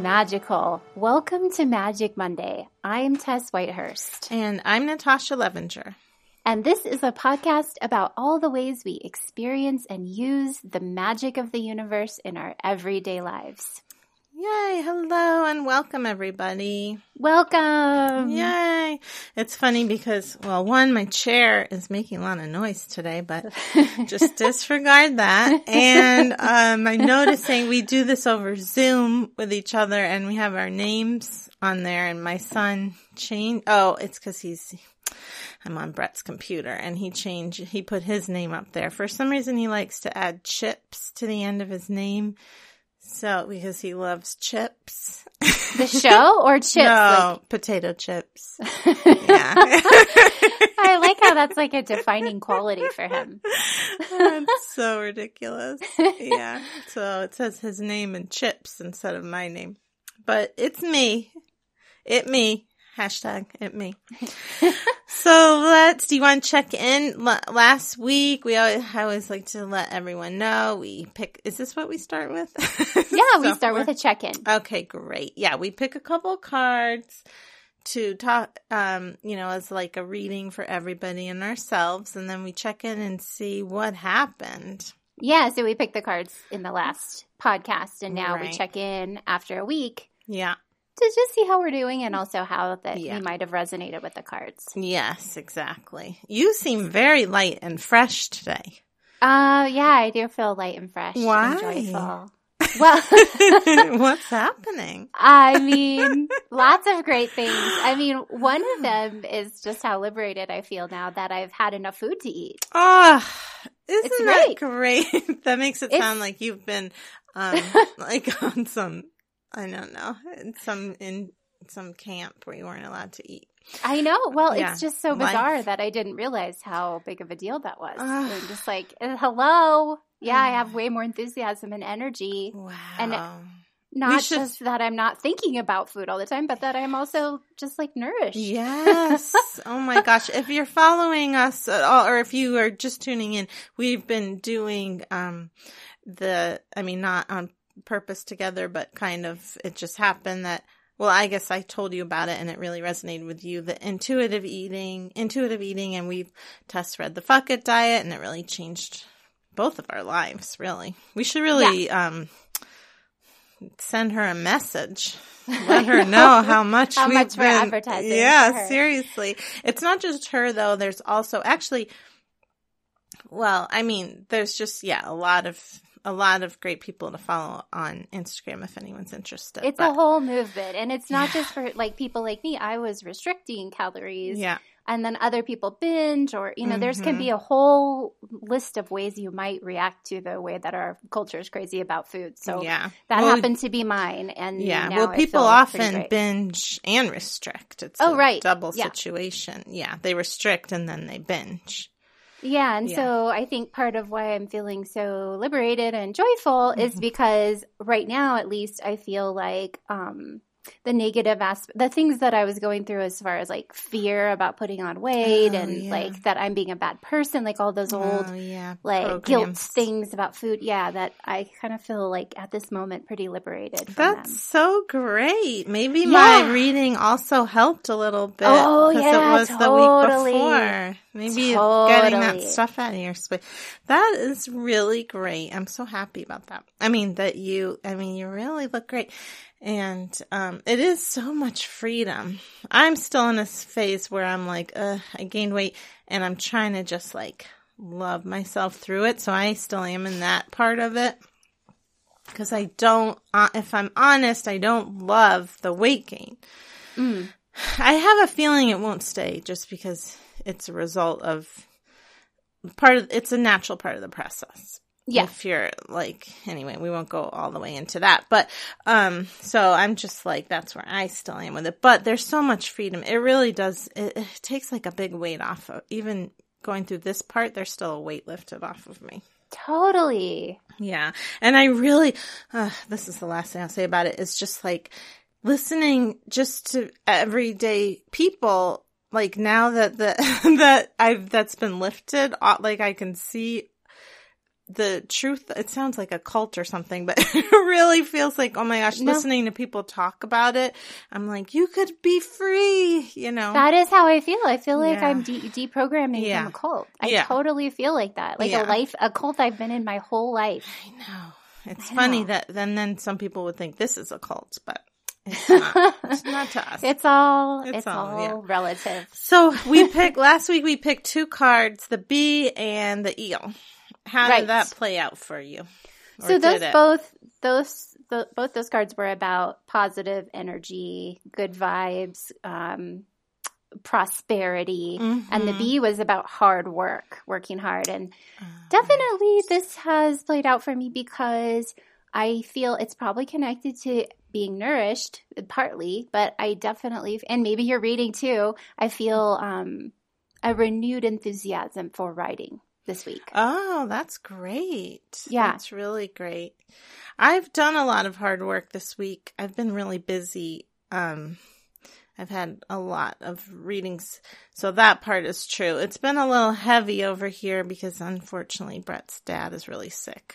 magical. Welcome to Magic Monday. I'm Tess Whitehurst. And I'm Natasha Levinger. And this is a podcast about all the ways we experience and use the magic of the universe in our everyday lives. Yay! Hello and welcome everybody. Welcome! Yay! It's funny because, well, one, my chair is making a lot of noise today, but just disregard that. And um, I'm noticing we do this over Zoom with each other, and we have our names on there. And my son changed. Oh, it's because he's. I'm on Brett's computer and he changed, he put his name up there. For some reason, he likes to add chips to the end of his name. So, because he loves chips. The show or chips? no, like... potato chips. yeah. I like how that's like a defining quality for him. That's so ridiculous. Yeah. So it says his name in chips instead of my name. But it's me. It me. Hashtag it me. so let's, do you want to check in? L- last week, we always, I always like to let everyone know we pick, is this what we start with? yeah, we start with a check in. Okay, great. Yeah, we pick a couple cards to talk, um, you know, as like a reading for everybody and ourselves. And then we check in and see what happened. Yeah, so we picked the cards in the last podcast and now right. we check in after a week. Yeah to just see how we're doing and also how that yeah. we might have resonated with the cards. Yes, exactly. You seem very light and fresh today. Uh yeah, I do feel light and fresh. Why? And joyful. Well, what's happening? I mean, lots of great things. I mean, one of them is just how liberated I feel now that I've had enough food to eat. Ah, oh, isn't it's that great? great? that makes it it's, sound like you've been um like on some I don't know. In some in some camp where you weren't allowed to eat. I know. Well, yeah. it's just so bizarre Life. that I didn't realize how big of a deal that was. I'm just like, uh, hello. Yeah, I have way more enthusiasm and energy. Wow. And not should... just that I'm not thinking about food all the time, but that I'm also just like nourished. Yes. oh my gosh. If you're following us at all, or if you are just tuning in, we've been doing, um, the, I mean, not on purpose together, but kind of it just happened that well, I guess I told you about it and it really resonated with you. The intuitive eating, intuitive eating, and we've test read the fuck it diet and it really changed both of our lives, really. We should really, yeah. um, send her a message. Let her know how much how we've much been, advertising. Yeah, seriously. It's not just her though. There's also actually, well, I mean, there's just, yeah, a lot of a lot of great people to follow on Instagram if anyone's interested. It's but, a whole movement, and it's not yeah. just for like people like me. I was restricting calories, yeah, and then other people binge, or you know, mm-hmm. there's can be a whole list of ways you might react to the way that our culture is crazy about food. So yeah, that well, happened to be mine, and yeah, well, people often binge and restrict. It's oh right, double yeah. situation. Yeah, they restrict and then they binge. Yeah, and yeah. so I think part of why I'm feeling so liberated and joyful mm-hmm. is because right now, at least, I feel like um, the negative aspect, the things that I was going through as far as like fear about putting on weight oh, and yeah. like that I'm being a bad person, like all those old oh, yeah. like Programs. guilt things about food. Yeah, that I kind of feel like at this moment pretty liberated. That's them. so great. Maybe yeah. my reading also helped a little bit. Oh yeah, it was totally. the week before. Maybe totally. getting that stuff out of your space. That is really great. I'm so happy about that. I mean that you. I mean you really look great. And um, it is so much freedom. I'm still in this phase where I'm like, uh, I gained weight and I'm trying to just like love myself through it. So I still am in that part of it. Because I don't, uh, if I'm honest, I don't love the weight gain. Mm. I have a feeling it won't stay just because it's a result of part of, it's a natural part of the process yeah. if you're like anyway we won't go all the way into that but um so i'm just like that's where i still am with it but there's so much freedom. It really does it, it takes like a big weight off of even going through this part there's still a weight lifted off of me. Totally. Yeah. And i really uh, this is the last thing i'll say about it is just like listening just to everyday people like now that the that i've that's been lifted uh, like i can see the truth, it sounds like a cult or something, but it really feels like, oh my gosh, No. listening to people talk about it, I'm like, you could be free, you know? That is how I feel. I feel like Yeah. I'm de- deprogramming Yeah. from a cult. I Yeah. totally feel like that. Like a life, a cult I've been in my whole life. I know. It's I funny know. that then then some people would think this is a cult, but it's not. it's not to us. It's all, It's it's, all, all, yeah. relative. so we picked last week. We picked two cards: the bee and the eel. How Right. did that play out for you? Or so those both, those, the, both those cards were about positive energy, good vibes, um, prosperity. And the Mhm. bee was about hard work, working hard. And Uh, Definitely, this has played out for me because I feel it's probably connected to being nourished, partly, but I definitely, and maybe you're reading too, I feel um, a renewed enthusiasm for writing this week. Oh, that's great. Yeah. That's really great. I've done a lot of hard work this week. I've been really busy. Um I've had a lot of readings. So that part is true. It's been a little heavy over here because unfortunately Brett's dad is really sick.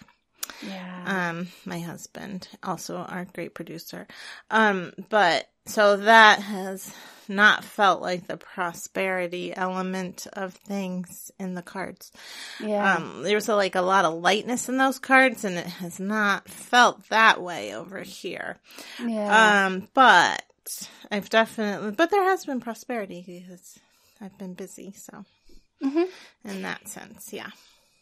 Yeah. Um my husband, also our great producer. Um but so that has not felt like the prosperity element of things in the cards. yeah. Um, there was a, like a lot of lightness in those cards, and it has not felt that way over here. yeah. Um, but I've definitely, but there has been prosperity because I've been busy. So Mhm. in that sense, yeah.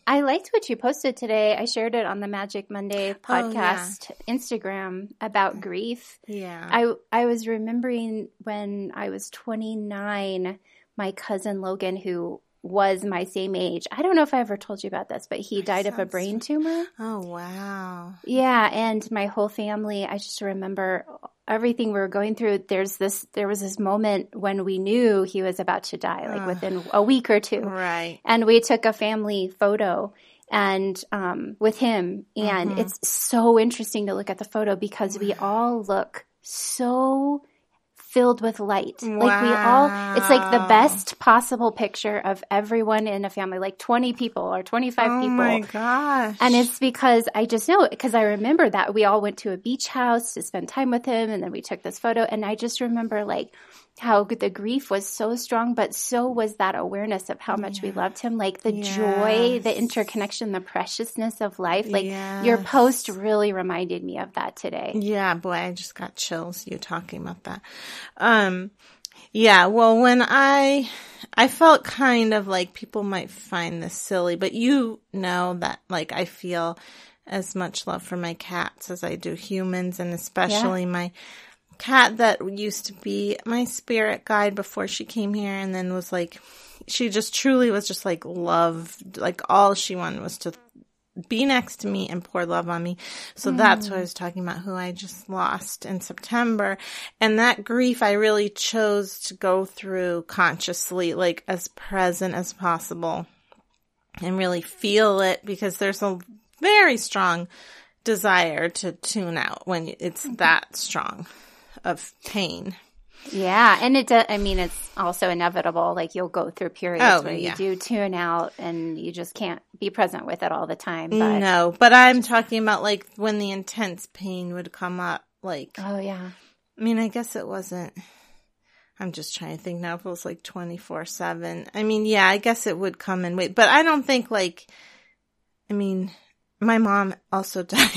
I liked what you posted today. I shared it on the Magic Monday Oh, yeah. podcast Instagram about grief. Yeah. I I was remembering when I was 29, my cousin Logan, who was my same age. I don't know if I ever told you about this, but he died of a brain tumor. oh, wow. Yeah, and my whole family, I just remember everything we were going through. There's this there was this moment when we knew he was about to die, like Ugh. within a week or two Right. and we took a family photo and um, with him and Mhm. it's so interesting to look at the photo because we all look so filled with light. Like we all it's like the best possible picture of everyone in a family like 20 people or 25 oh people. my gosh. and it's because I just know it because I remember that we all went to a beach house to spend time with him and then we took this photo and I just remember like how the grief was so strong but so was that awareness of how much we loved him like the joy the interconnection the preciousness of life like your post really reminded me of that today. Yeah, boy, I just got chills you talking about that. Um yeah, well when I I felt kind of like people might find this silly, but you know that like I feel as much love for my cats as I do humans and especially my cat that used to be my spirit guide before she came here and then was like she just truly was just like loved like all she wanted was to be next to me and pour love on me. So that's what I mm-hmm. was talking about, who I just lost in September. And that grief I really chose to go through consciously, like as present as possible and really feel it because there's a very strong desire to tune out when it's mm-hmm. that strong of pain. yeah and it does i mean it's also inevitable like you'll go through periods Oh, where yeah. you do tune out and you just can't be present with it all the time but no, but I'm talking about like when the intense pain would come up, like oh yeah I mean, I guess it wasn't. I'm just trying to think now if it was like 24 7. I mean, yeah, I guess it would come and wait, but I don't think like, I mean, my mom also died.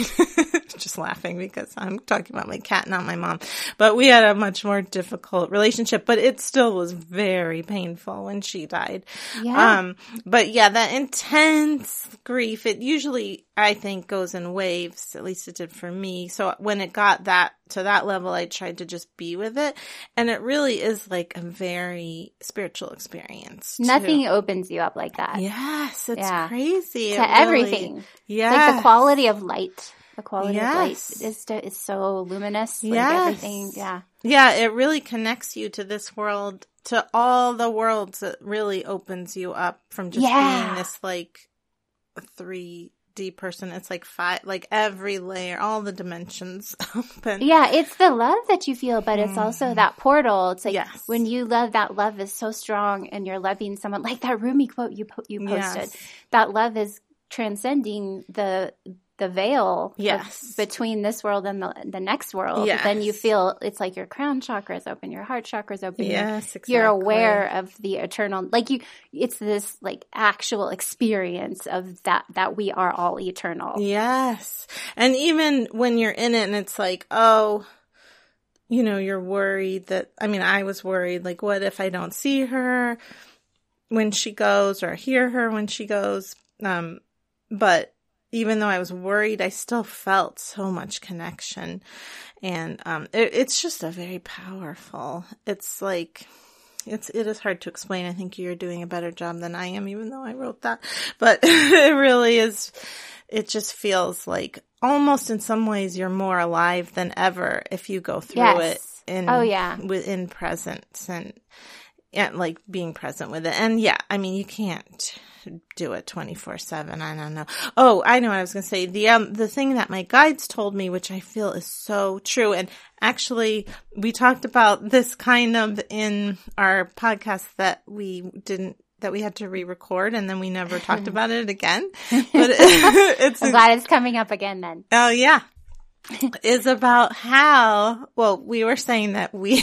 just laughing because I'm talking about my cat, not my mom. But we had a much more difficult relationship, but it still was very painful when she died. yeah Um, but yeah, that intense grief, it usually, I think, goes in waves. At least it did for me. So when it got that to that level, I tried to just be with it. And it really is like a very spiritual experience. too. Nothing opens you up like that Yes, it's Yeah. crazy. to It really- everything. Yeah. Like the quality of light. The quality of Yes. light is is so luminous. Like Yes. everything. Yeah. Yeah, it really connects you to this world, to all the worlds. It really opens you up from just Yeah. being this like 3D person. It's like five, like every layer, all the dimensions open. Yeah, it's the love that you feel, but it's also that portal. It's like Mm-hmm. Yes. when you love, that love is so strong, and you're loving someone like that Rumi quote you po- you posted. Yes. That love is transcending the the veil Yes. between this world and the, the next world Yes. then you feel it's like your crown chakra is open your heart chakra is open you're- Yes, exactly. you're aware of the eternal like you it's this like actual experience of that that we are all eternal Yes. And even when you're in it and it's like, oh, you know, you're worried that, I mean, I was worried, like, what if I don't see her when she goes or hear her when she goes? Um, but even though I was worried, I still felt so much connection. And, um, it, it's just a very powerful, it's like, it's it is hard to explain. I think you're doing a better job than I am, even though I wrote that. But it really is. It just feels like almost in some ways you're more alive than ever if you go through Yes. it in Oh, yeah. within presence and and like being present with it. And yeah, I mean you can't do it 24/7. I don't know. Oh, I know what I was going to say. The um the thing that my guides told me which I feel is so true and actually we talked about this kind of in our podcast that we didn't that we had to re-record and then we never talked about it again. But it's i'm glad it's coming up again then Oh yeah. is about how well we were saying that we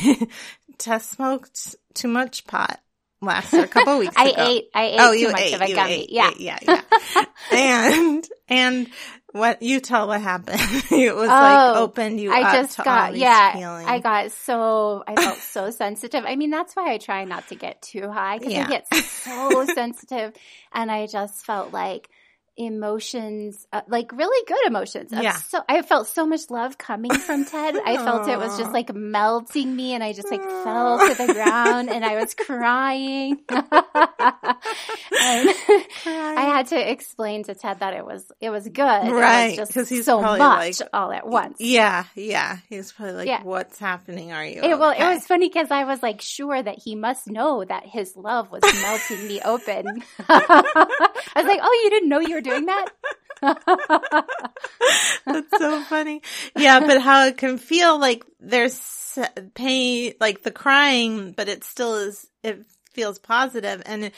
Tess smoked too much pot last or a couple weeks i ago. ate i ate oh, too you much ate, of a gummy ate, yeah yeah, yeah. and and what you tell what happened? it was Oh, like opened you I just got yeah. feelings. I got so I felt so sensitive. I mean, that's why I try not to get too high because Yeah. I get so sensitive, and I just felt like emotions, uh, like really good emotions. Yeah. So I felt so much love coming from Ted. I felt it was just like melting me, and I just like fell to the ground, and I was crying. I had to explain to Ted that it was it was good. Right, it was 'cause he's so much like- all at once. yeah, yeah. He was probably like, Yeah. "What's happening? Are you?" It, well, it was funny because I was like sure that he must know that his love was melting me open. I was like, "Oh, you didn't know you were doing that?" That's so funny. Yeah, but how it can feel like there's pain, like the crying, but it still is, it feels positive. And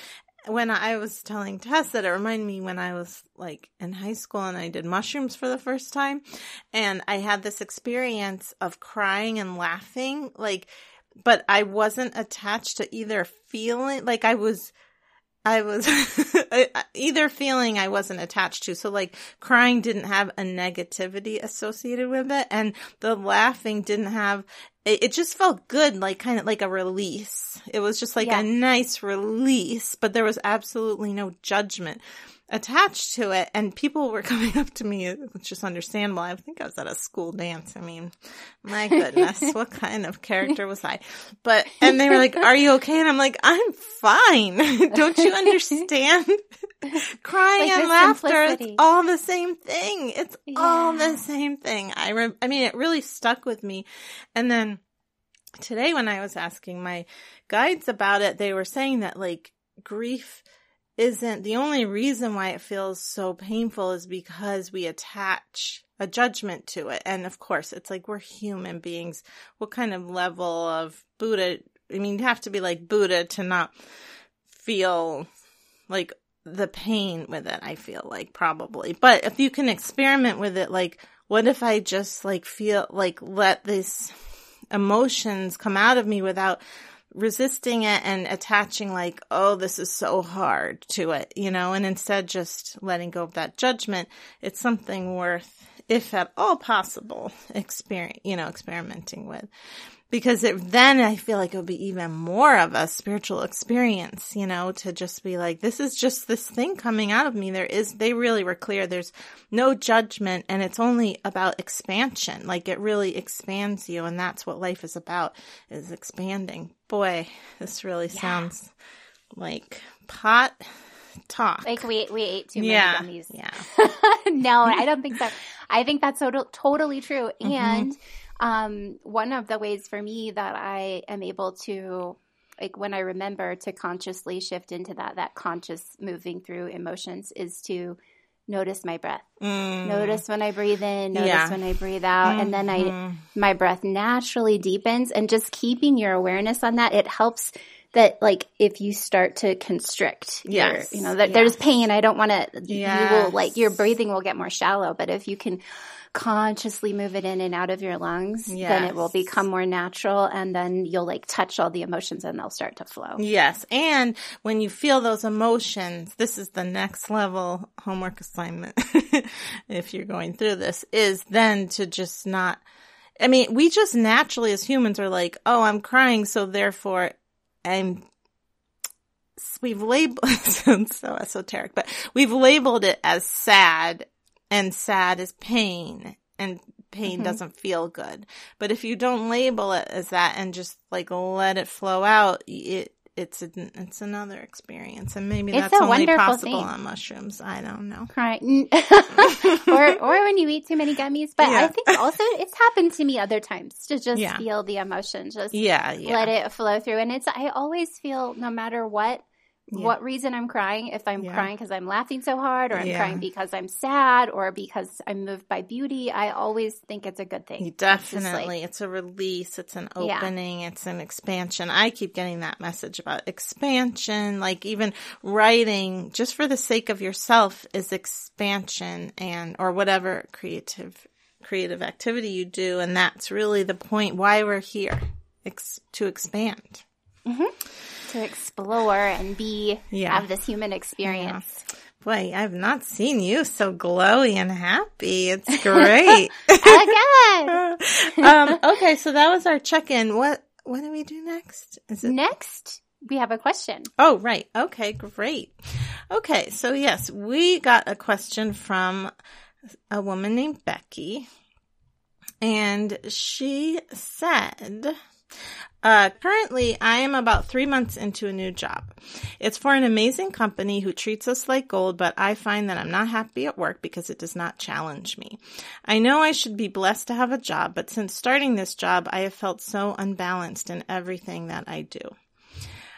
when I was telling Tess that it reminded me when I was like in high school and I did mushrooms for the first time and I had this experience of crying and laughing, like, but I wasn't attached to either feeling, like I was, I was either feeling I wasn't attached to. So like crying didn't have a negativity associated with it and the laughing didn't have it, it just felt good, like kind of like a release. It was just like Yeah. a nice release, but there was absolutely no judgment attached to it. And people were coming up to me, which is understandable. I think I was at a school dance. I mean, my goodness, what kind of character was I? But, and they were like, are you okay? And I'm like, I'm fine. Don't you understand? Crying Like and laughter, it's all the same thing. It's all the same thing. I rem- I mean, it really stuck with me. And then today when I was asking my guides about it, they were saying that like grief isn't the only reason why it feels so painful is because we attach a judgment to it. And of course, it's like we're human beings. What kind of level of Buddha? I mean, you have to be like Buddha to not feel like the pain with it, I feel like probably. But if you can experiment with it, like, what if I just like feel like let this emotions come out of me without resisting it and attaching like, oh, this is so hard to it, you know, and instead just letting go of that judgment, it's something worth, if at all possible, experience, you know, experimenting with. Because it, then I feel like it would be even more of a spiritual experience, you know, to just be like, this is just this thing coming out of me. There is, they really were clear. There's no judgment and it's only about expansion. Like it really expands you. And that's what life is about is expanding. Boy, this really sounds like pot talk. Like we we ate too many yeah. gummies. Yeah. no, I don't think so. I think that's total, totally true. Mm-hmm. Um, one of the ways for me that I am able to, like, when I remember to consciously shift into that, that conscious moving through emotions is to notice my breath. Mm. Notice when I breathe in, notice Yeah. when I breathe out, and then I Mhm. my breath naturally deepens and just keeping your awareness on that, it helps that like if you start to constrict, your- Yes. you know, that Yes. there's pain. I don't want to. You will like your breathing will get more shallow, but if you can consciously move it in and out of your lungs, then it will become more natural, and then you'll like touch all the emotions, and they'll start to flow. Yes. And when you feel those emotions, this is the next level homework assignment. if you're going through this is then to just not, I mean, we just naturally as humans are like, oh, I'm crying. So therefore I'm, we've labeled, it sounds so esoteric, but we've labeled it as sad and sad is pain and pain Mhm. doesn't feel good. But if you don't label it as that and just like let it flow out, it it's an, it's another experience, and maybe It's that's only possible thing. on mushrooms. I don't know. right? or or when you eat too many gummies. But I think also it's happened to me other times to just Yeah. feel the emotion, just Yeah, yeah, let it flow through. And it's I always feel no matter what Yeah. what reason I'm crying, if I'm Yeah. crying because I'm laughing so hard, or I'm Yeah. crying because I'm sad, or because I'm moved by beauty, I always think it's a good thing. It's Definitely. It's a release. It's an opening. It's an expansion. I keep getting that message about expansion. Like even writing just for the sake of yourself is expansion and, or whatever creative, creative activity you do. And that's really the point why we're here. Ex- to expand. To explore and be Yeah. have this human experience. Boy, I've not seen you so glowy and happy. It's great. Oh, um, okay, so that was our check-in. What what do we do next? Is good. Next, we have a question. Oh, right. Okay, great. Okay, so yes, we got a question from a woman named Becky, and she said, uh, currently I am about three months into a new job. It's for an amazing company who treats us like gold, but I find that I'm not happy at work because it does not challenge me. I know I should be blessed to have a job, but since starting this job, I have felt so unbalanced in everything that I do.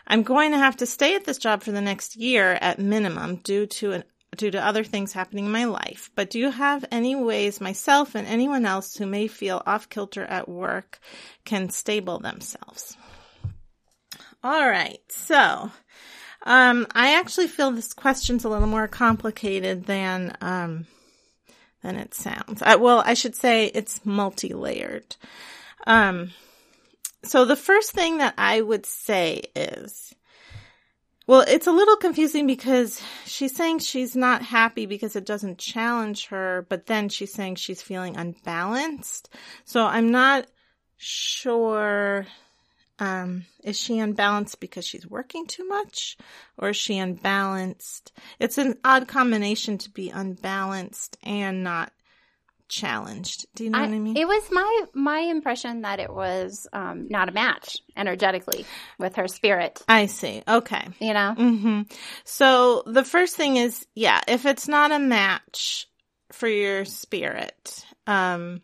I'm going to have to stay at this job for the next year at minimum due to an due to other things happening in my life. But do you have any ways myself and anyone else who may feel off kilter at work can stable themselves? All right. So, um, I actually feel this question's a little more complicated than, um, than it sounds. I, well, I should say it's multi-layered. Um, so the first thing that I would say is, well, it's a little confusing because she's saying she's not happy because it doesn't challenge her, but then she's saying she's feeling unbalanced. So I'm not sure, um, is she unbalanced because she's working too much or is she unbalanced? It's an odd combination to be unbalanced and not challenged. Do you know I- what I mean? It was my my impression that it was um, not a match energetically with her spirit. I see. Okay. You know, hmm So the first thing is, yeah, if it's not a match for your spirit, um,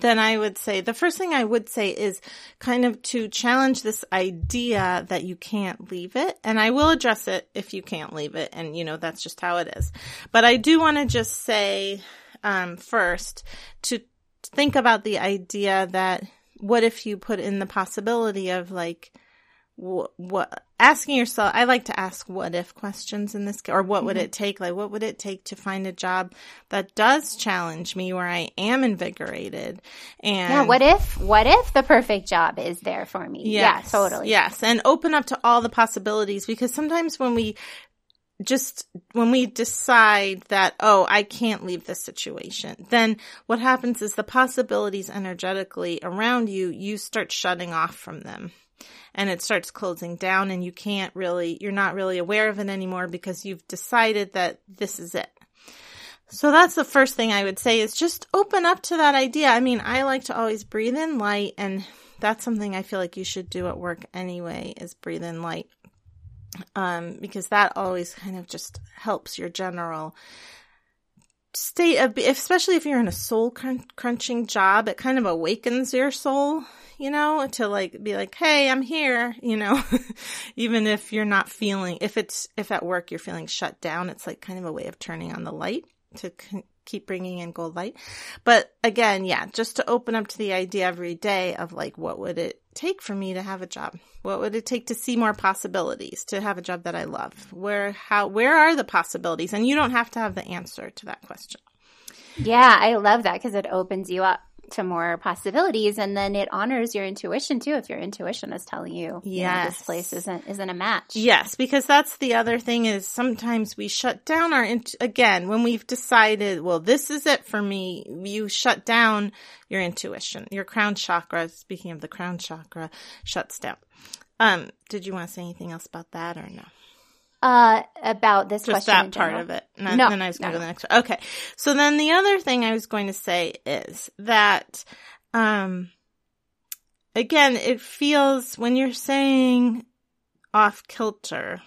then I would say the first thing I would say is kind of to challenge this idea that you can't leave it. And I will address it if you can't leave it. And you know, that's just how it is. But I do want to just say, um, first to think about the idea that what if you put in the possibility of like, what, what asking yourself i like to ask what if questions in this or what would it take like what would it take to find a job that does challenge me where i am invigorated and yeah. What if what if the perfect job is there for me? Yes, yeah, totally. yes and open up to all the possibilities because sometimes when we just when we decide that oh i can't leave this situation then what happens is the possibilities energetically around you you start shutting off from them and it starts closing down and you can't really you're not really aware of it anymore because you've decided that this is it. So that's the first thing i would say is just open up to that idea. I mean i like to always breathe in light and that's something i feel like you should do at work anyway is breathe in light um, because that always kind of just helps your general state of, especially if you're in a soul crunching job, it kind of awakens your soul, you know, to like be like, Hey, I'm here, you know, even if you're not feeling, if it's, if at work you're feeling shut down, it's like kind of a way of turning on the light to, con- keep bringing in gold light. But again, yeah, just to open up to the idea every day of like, what would it take for me to have a job? What would it take to see more possibilities, to have a job that I love? Where, how, where are the possibilities? And you don't have to have the answer to that question. Yeah, I love that because it opens you up to more possibilities and then it honors your intuition too if your intuition is telling you, yes. you know, this place isn't isn't a match. Yes because that's the other thing is sometimes we shut down our int- again when we've decided well this is it for me you shut down your intuition. Your crown chakra speaking of the crown chakra shuts down. Um did you want to say anything else about that or no uh, about this question. Just question. that part of it. And no, then I was going to no. go to the next one. Okay. So then the other thing I was going to say is that, um, again, it feels when you're saying off kilter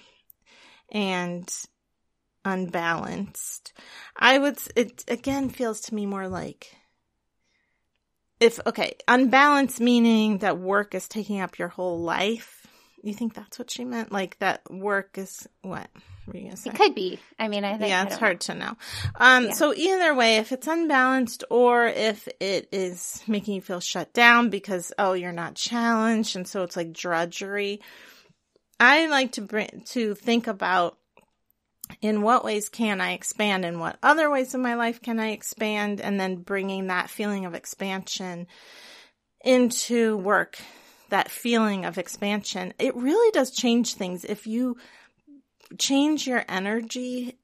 and unbalanced, I would, it again feels to me more like if, okay, unbalanced meaning that work is taking up your whole life you think that's what she meant? Like that work is what? Were you gonna say? It could be. I mean, I think. Yeah, it's hard know. to know. Um, yeah. so either way, if it's unbalanced or if it is making you feel shut down because, oh, you're not challenged. And so it's like drudgery. I like to bring, to think about in what ways can I expand and what other ways in my life can I expand and then bringing that feeling of expansion into work that feeling of expansion, it really does change things. If you change your energy,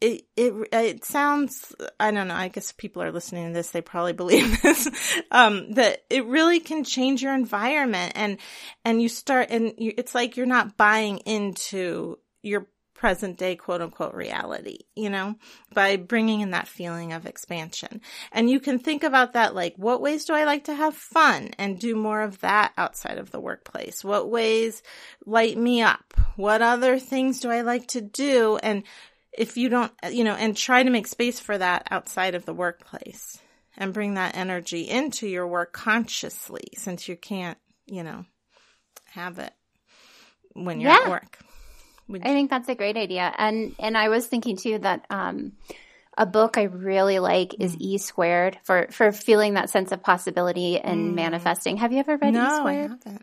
it, it, it sounds, I don't know, I guess people are listening to this, they probably believe this, um, that it really can change your environment and, and you start, and you, it's like you're not buying into your present day quote unquote reality, you know, by bringing in that feeling of expansion. And you can think about that like, what ways do I like to have fun and do more of that outside of the workplace? What ways light me up? What other things do I like to do? And if you don't, you know, and try to make space for that outside of the workplace and bring that energy into your work consciously since you can't, you know, have it when you're yeah. at work. Would I think that's a great idea. And and I was thinking too that um, a book I really like is mm. E Squared for for feeling that sense of possibility and mm. manifesting. Have you ever read no, E Squared?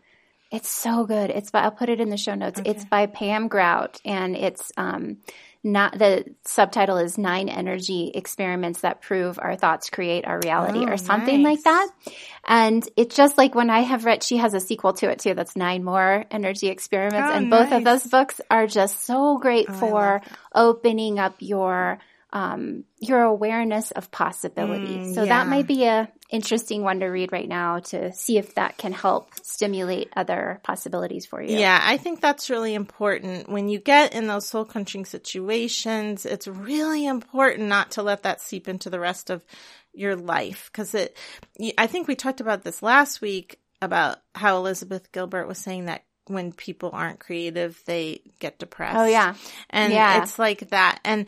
It's so good. It's by I'll put it in the show notes. Okay. It's by Pam Grout and it's um not the subtitle is nine energy experiments that prove our thoughts create our reality oh, or something nice. like that. And it's just like when I have read, she has a sequel to it too. That's nine more energy experiments. Oh, and both nice. of those books are just so great oh, for opening up your um, your awareness of possibility. Mm, so yeah. that might be a interesting one to read right now to see if that can help stimulate other possibilities for you. Yeah, I think that's really important. When you get in those soul crunching situations, it's really important not to let that seep into the rest of your life because it I think we talked about this last week about how Elizabeth Gilbert was saying that when people aren't creative, they get depressed. Oh yeah. And yeah. it's like that. And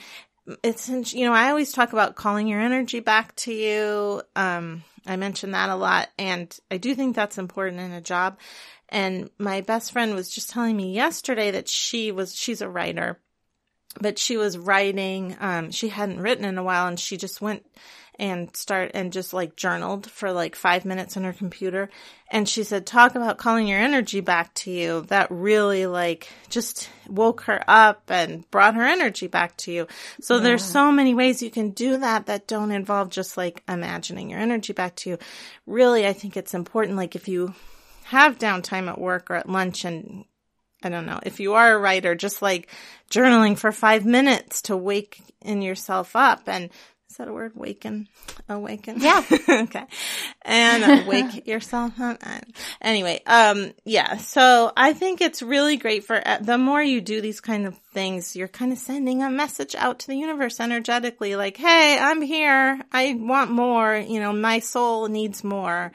it's you know I always talk about calling your energy back to you. Um, I mention that a lot, and I do think that's important in a job. And my best friend was just telling me yesterday that she was she's a writer, but she was writing. Um, she hadn't written in a while, and she just went and start and just like journaled for like five minutes on her computer. And she said, talk about calling your energy back to you. That really like just woke her up and brought her energy back to you. So yeah. there's so many ways you can do that that don't involve just like imagining your energy back to you. Really, I think it's important. Like if you have downtime at work or at lunch and I don't know. If you are a writer, just like journaling for five minutes to wake in yourself up and is that a word? Waken, awaken. Yeah. okay. And wake yourself up. Anyway, um, yeah. So I think it's really great for uh, the more you do these kind of things, you're kind of sending a message out to the universe energetically, like, "Hey, I'm here. I want more. You know, my soul needs more,"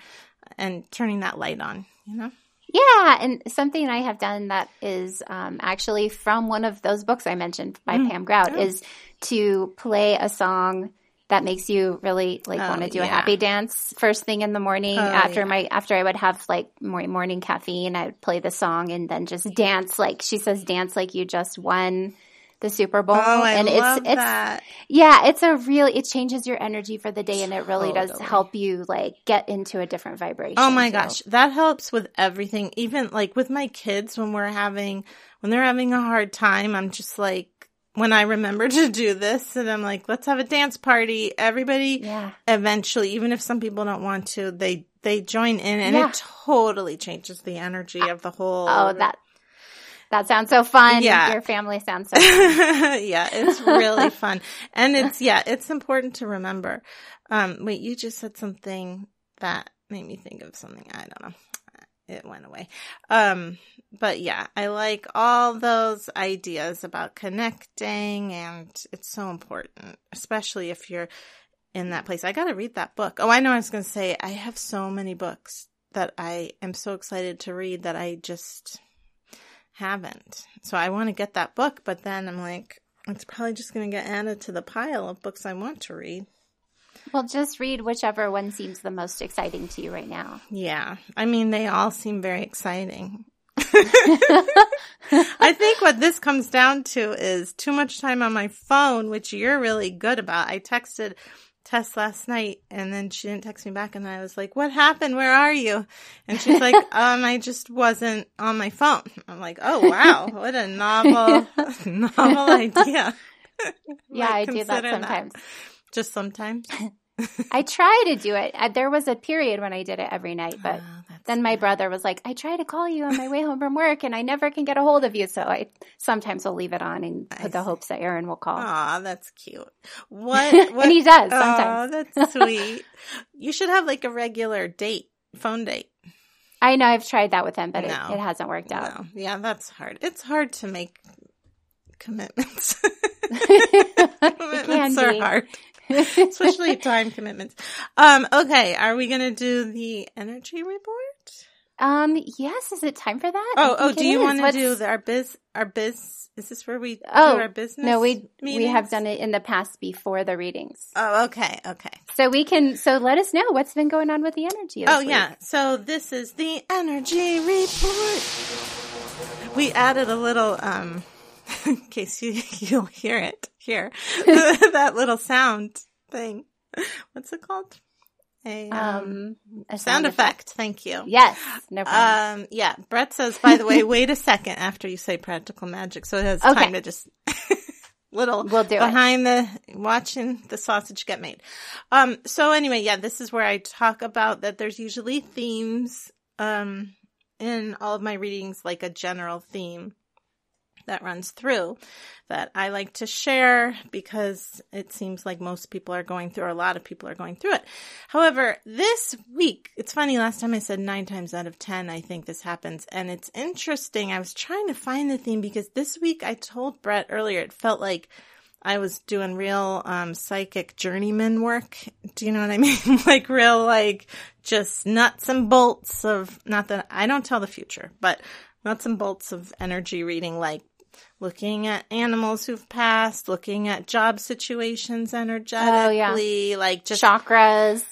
and turning that light on. You know. Yeah, and something I have done that is um, actually from one of those books I mentioned by mm. Pam Grout oh. is to play a song that makes you really like oh, want to do yeah. a happy dance first thing in the morning oh, after yeah. my after I would have like morning morning caffeine I would play the song and then just dance like she says dance like you just won the Super Bowl. Oh, I and love it's it's that. yeah, it's a real it changes your energy for the day and it really does help you like get into a different vibration. Oh my So- gosh, that helps with everything. Even like with my kids when we're having when they're having a hard time, I'm just like when I remember to do this and I'm like, let's have a dance party. Everybody Yeah. eventually, even if some people don't want to, they they join in and Yeah. it totally changes the energy of the whole Oh, that that sounds so fun. Yeah. Your family sounds so fun. yeah, it's really fun. And it's, yeah, it's important to remember. Um, wait, you just said something that made me think of something. I don't know. It went away. Um, but yeah, I like all those ideas about connecting and it's so important, especially if you're in that place. I got to read that book. Oh, I know I was going to say I have so many books that I am so excited to read that I just haven't. So I want to get that book, but then I'm like, it's probably just going to get added to the pile of books I want to read. Well, just read whichever one seems the most exciting to you right now. Yeah. I mean, they all seem very exciting. I think what this comes down to is too much time on my phone, which you're really good about. I texted Tess last night and then she didn't text me back and I was like, what happened? Where are you? And she's like, um, I just wasn't on my phone. I'm like, oh wow, what a novel, novel idea. Yeah, Might I do that sometimes. Just sometimes. I try to do it. There was a period when I did it every night, but that's then my brother was like, I try to call you on my way home from work and I never can get a hold of you. So I sometimes will leave it on and I put the see. hopes that Aaron will call. Aw, that's cute. What? what and he does Aw, sometimes. that's sweet. you should have like a regular date, phone date. I know I've tried that with him, but No. it, it hasn't worked out. No, yeah, that's hard. It's hard to make commitments. can commitments are be. hard, especially time commitments. Um, okay, are we gonna do the energy report? um, yes, is it time for that? Oh, oh, do you want to do the, our biz? Our biz? Is this where we Oh, do our business? No, we we have done it in the past before the readings. Oh, okay, okay. So we can so let us know what's been going on with the energy. Oh week. yeah. So this is the energy report. We added a little um in case you you'll hear it here. that little sound thing. What's it called? A um, Um, a sound effect. Thank you. Yes, no problem. Um yeah, Brett says by the way, wait a second after you say practical magic so it has Okay. time to just little We'll do it. behind the watching the sausage get made. Um so anyway, yeah, this is where I talk about that there's usually themes um in all of my readings like a general theme that runs through that I like to share because it seems like most people are going through, or a lot of people are going through it. However, this week, it's funny, last time I said nine times out of 10, I think this happens. And it's interesting. I was trying to find the theme because this week I told Brett earlier, it felt like I was doing real um, psychic journeyman work. Do you know what I mean? like real, like just nuts and bolts of, not that I don't tell the future, but nuts and bolts of energy reading, like looking at animals who've passed, looking at job situations oh, energetically, like just Chakras.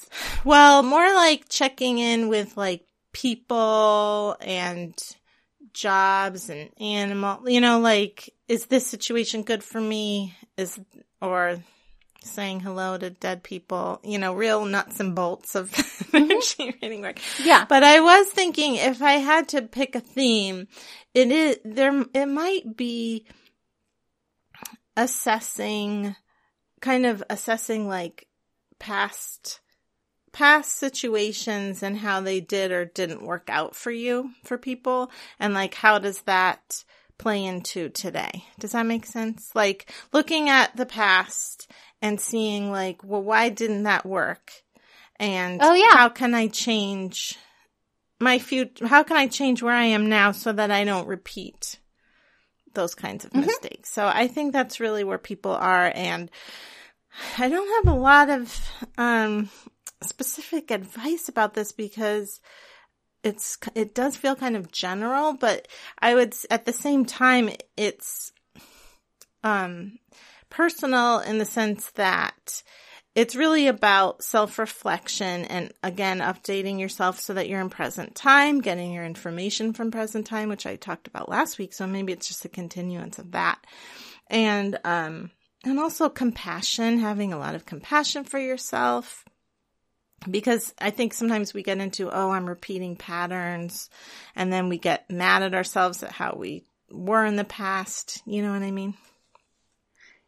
well, more like checking in with like people and jobs and animal, you know, like, is this situation good for me? Is, or saying hello to dead people, you know, real nuts and bolts of mm-hmm. energy reading work. Yeah. But I was thinking if I had to pick a theme, it is there, it might be assessing, kind of assessing like past, past situations and how they did or didn't work out for you, for people. And like, how does that play into today? Does that make sense? Like looking at the past and seeing like, well, why didn't that work? And Oh, yeah. how can I change my future? How can I change where I am now so that I don't repeat those kinds of Mhm. mistakes? So I think that's really where people are. And I don't have a lot of, um, specific advice about this because it's, it does feel kind of general, but I would, at the same time, it's, um, personal in the sense that it's really about self-reflection and again updating yourself so that you're in present time getting your information from present time which i talked about last week so maybe it's just a continuance of that and um and also compassion, having a lot of compassion for yourself. Because I think sometimes we get into, oh, I'm repeating patterns, and then we get mad at ourselves at how we were in the past. You know what I mean?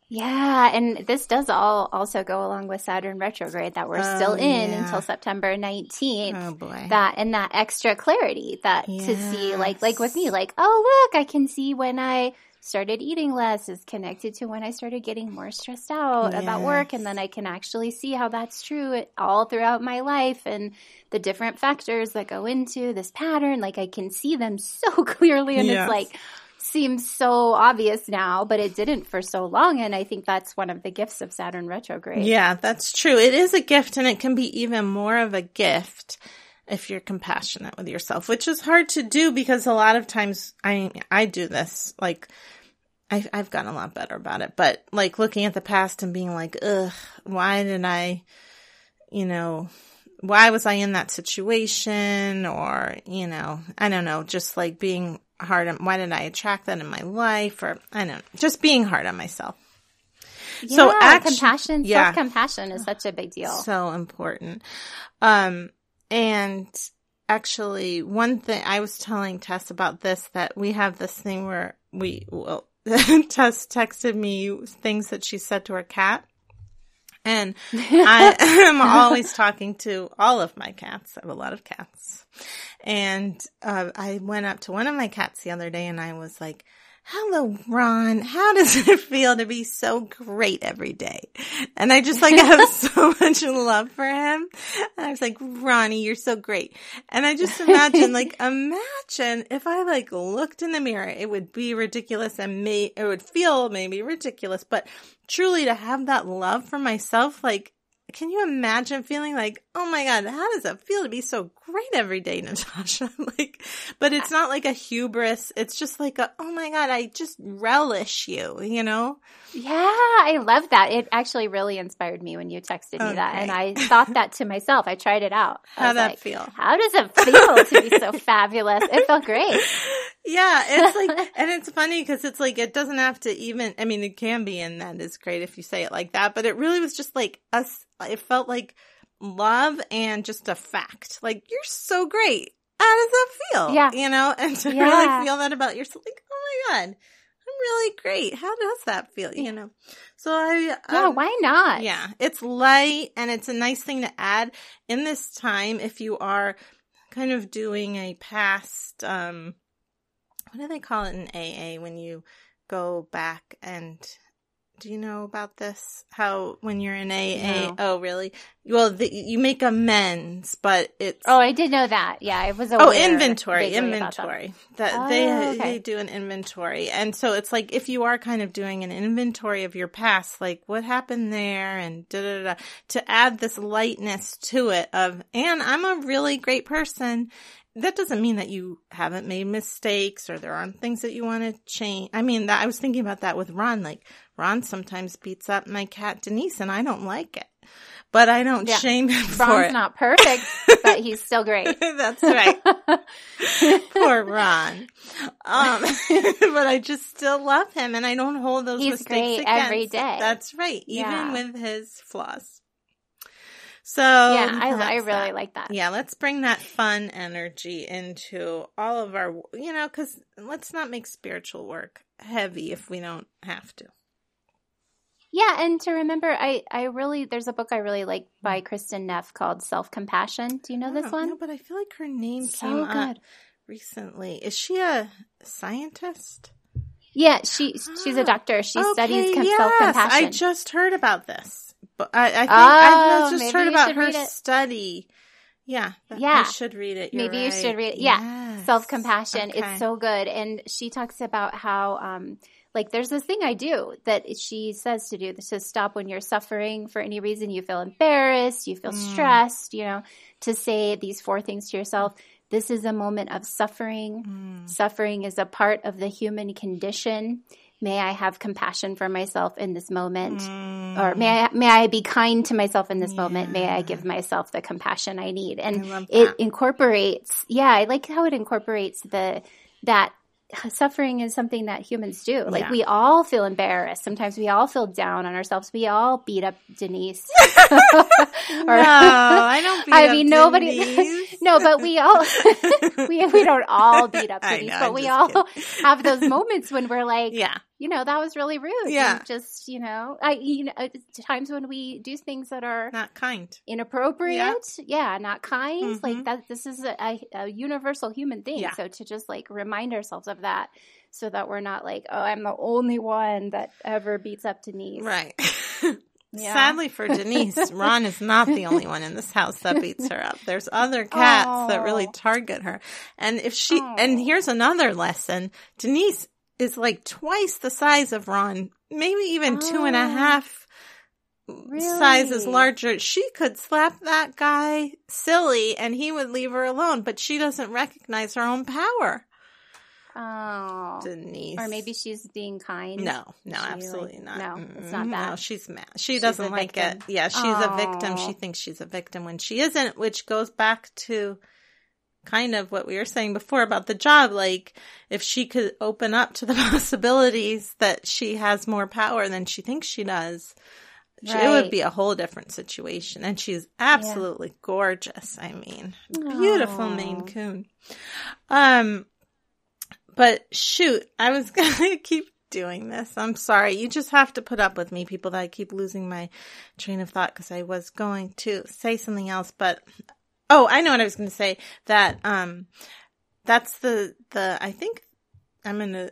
Yeah, and this does all also go along with Saturn retrograde that we're Oh, still in yeah. until September 19th. Oh boy. That and that extra clarity that to see like like with me like oh look I can see when I started eating less is connected to when I started getting more stressed out about work and then I can actually see how that's true all throughout my life and the different factors that go into this pattern like I can see them so clearly and Yes. it's like seems so obvious now, but it didn't for so long. And I think that's one of the gifts of Saturn retrograde. Yeah, that's true. It is a gift and it can be even more of a gift if you're compassionate with yourself, which is hard to do because a lot of times I I do this like I I've gotten a lot better about it, but like looking at the past and being like, "Ugh, why did I you know, why was I in that situation or, you know, I don't know, just like being hard on why did I attract that in my life or I don't know, just being hard on myself. So Yeah, actu- compassion, yeah. self compassion is such a big deal. So important. Um, and actually, one thing I was telling Tess about this that we have this thing where we, well, Tess texted me things that she said to her cat. And I am always talking to all of my cats. I have a lot of cats. And uh, I went up to one of my cats the other day and I was like, Hello, Ron. How does it feel to be so great every day? And I just like have so much love for him. And I was like, Ronnie, you're so great. And I just imagine, like, imagine if I like looked in the mirror, it would be ridiculous and may, it would feel maybe ridiculous, but truly to have that love for myself, like, can you imagine feeling like, oh my God, how does it feel to be so great every day, Natasha? like, but it's not like a hubris. It's just like a, oh my God, I just relish you, you know? Yeah, I love that. It actually really inspired me when you texted me that. And I thought that to myself. I tried it out. Was that like, feel? How does it feel to be so fabulous? It felt great. Yeah, it's like, and it's funny because it's like, it doesn't have to even, I mean, it can be, and that is great if you say it like that, but it really was just like us, it felt like love and just a fact. Like, you're so great. How does that feel? Yeah. You know, and to Yeah. really feel that about yourself, like, oh my God, I'm really great. How does that feel? You know? So I, Yeah, um, why not? yeah, it's light and it's a nice thing to add in this time if you are kind of doing a past um what do they call it in AA when you go back and do you know about this? How when you're in AA? No. Oh, really? Well, the, you make amends, but it's Oh, I did know that. Yeah, it was a Oh, inventory, vaguely about that. inventory. That, Oh, they okay. they do an inventory, and so it's like if you are kind of doing an inventory of your past, like what happened there, and da da, da, to add this lightness to it of, and I'm a really great person. That doesn't mean that you haven't made mistakes or there aren't things that you want to change. I mean, that, I was thinking about that with Ron. Like Ron sometimes beats up my cat Denise, and I don't like it, but I don't Yeah. shame him for it. Ron's not perfect, but he's still great. That's right. Poor Ron. Um, but I just still love him and I don't hold those He's mistakes great against. every day. That's right. Even Yeah. with his flaws. So yeah, I, I really that. like that. Yeah, let's bring that fun energy into all of our, you know, cause let's not make spiritual work heavy if we don't have to. Yeah, and to remember, I I really there's a book I really like by Kristin Neff called Self Compassion. Do you know this one? No, but I feel like her name So came up good. recently. Is she a scientist? Yeah, she she's Ah, a doctor. She studies yes. self compassion. I just heard about this, but I, I think I Oh, just heard about her study. Yeah, that- I Yeah. should read it. You're Maybe you should read it. Yeah, Yes. self compassion. Okay. It's so good. And she talks about how, um, like, there's this thing I do that she says to do to stop when you're suffering for any reason. You feel embarrassed, you feel Mm. stressed, you know, to say these four things to yourself. This is a moment of suffering. Mm. Suffering is a part of the human condition. May I have compassion for myself in this moment? Mm. Or may I, may I be kind to myself in this moment? May I give myself the compassion I need? And I it incorporates yeah i like how it incorporates the that suffering is something that humans do. Like Yeah. we all feel embarrassed. Sometimes we all feel down on ourselves. We all beat up Denise. no, I don't. Beat I mean, nobody. No, but we all we we don't all beat up Denise, know, but I'm we all have those moments when we're like, Yeah, you know, that was really rude. Yeah. And just you know, I you know, times when we do things that are not kind. inappropriate, yeah, not kind. Mhm. Like that. This is a, a, a universal human thing. Yeah. So to just like remind ourselves of that, so that we're not like, oh, I'm the only one that ever beats up Denise. Right. Yeah. Sadly for Denise, Ron is not the only one in this house that beats her up. There's other cats that really target her. And if she, and here's another lesson. Denise is like twice the size of Ron, maybe even two and a ah, Oh. sizes larger. She could slap that guy silly and he would leave her alone, but she doesn't recognize her own power. Oh. Denise. Or maybe she's being kind. No, no, She, absolutely like- not. no, it's not that. No, she's mad. She She's doesn't like it. Yeah, she's a victim. She oh. thinks she's a victim when she isn't, which goes back to kind of what we were saying before about the job. Like, if she could open up to the possibilities that she has more power than she thinks she does, she- it would be a whole different situation. And she's absolutely gorgeous. I mean, beautiful. Maine Coon. Um, but shoot, I was gonna keep doing this. I'm sorry. You just have to put up with me, people, that I keep losing my train of thought because I was going to say something else, but oh, I know what I was going to say. That um, that's the the I think I'm gonna,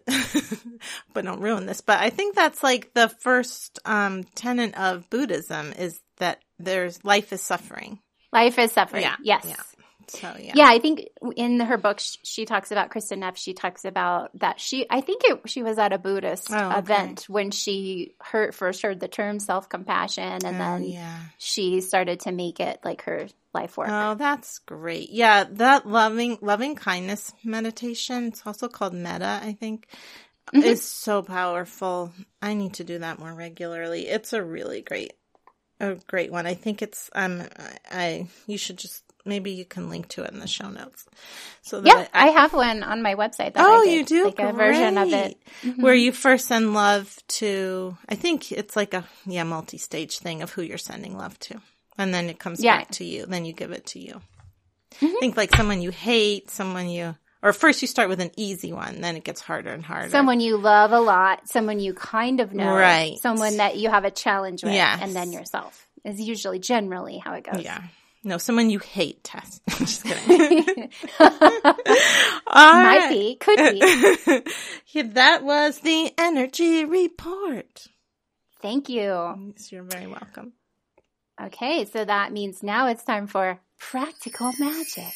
but don't ruin this. But I think that's like the first um tenet of Buddhism is that there's life is suffering. Life is suffering. Yeah, Yes. yeah. So yeah, Yeah, I think in her book sh- she talks about Kristin Neff. She talks about that she. I think it, she was at a Buddhist Oh, okay. event when she heard first heard the term self compassion, and Oh, then yeah. she started to make it like her life work. Oh, that's great. Yeah, that loving loving kindness meditation, it's also called metta, I think, Mhm. is so powerful. I need to do that more regularly. It's a really great a great one. I think it's um I you should just maybe you can link to it in the show notes. So that yeah, I have one on my website. That Oh, I did, you do? like a version of it. Great. where you first send love to I think it's like a yeah, multi-stage thing of who you're sending love to. And then it comes Yeah. back to you. Then you give it to you. Mhm. Think like someone you hate, someone you or first you start with an easy one, then it gets harder and harder. Someone you love a lot, someone you kind of know, Right. Someone that you have a challenge with, Yes. and then yourself is usually generally how it goes. Yeah. No, someone you hate, Tess. I'm just kidding. Might be, could be. yeah, that was the energy report. Thank you. Yes, You're very welcome. Okay, so that means now it's time for practical magic.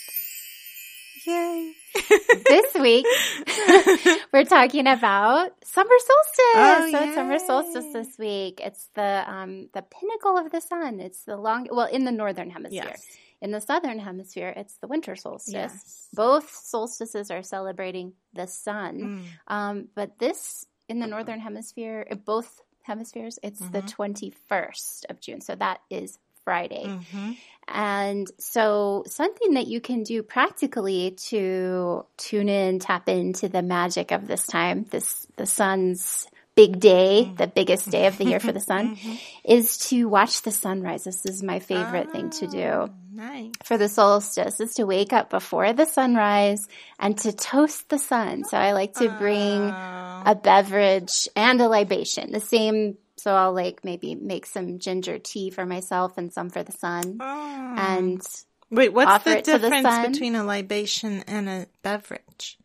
Yay. This week, we're talking about summer solstice. Oh, so it's summer solstice this week. It's the um the pinnacle of the sun. It's the long well in the northern hemisphere. Yes. In the southern hemisphere, it's the winter solstice. Yes. Both solstices are celebrating the sun. Mm. Um, but this in the northern hemisphere, both hemispheres, it's the Mhm. 21st of June. So that is Friday. hmm And so something that you can do practically to tune in, tap into the magic of this time, this the sun's big day, the biggest day of the year for the sun, Mhm. is to watch the sunrise. This is my favorite thing to do Oh, Nice. for the solstice is to wake up before the sunrise and to toast the sun. So I like to bring Oh. a beverage and a libation. The same so I'll like maybe make some ginger tea for myself and some for the sun. Oh. And wait, what's the to the difference between a libation and a beverage?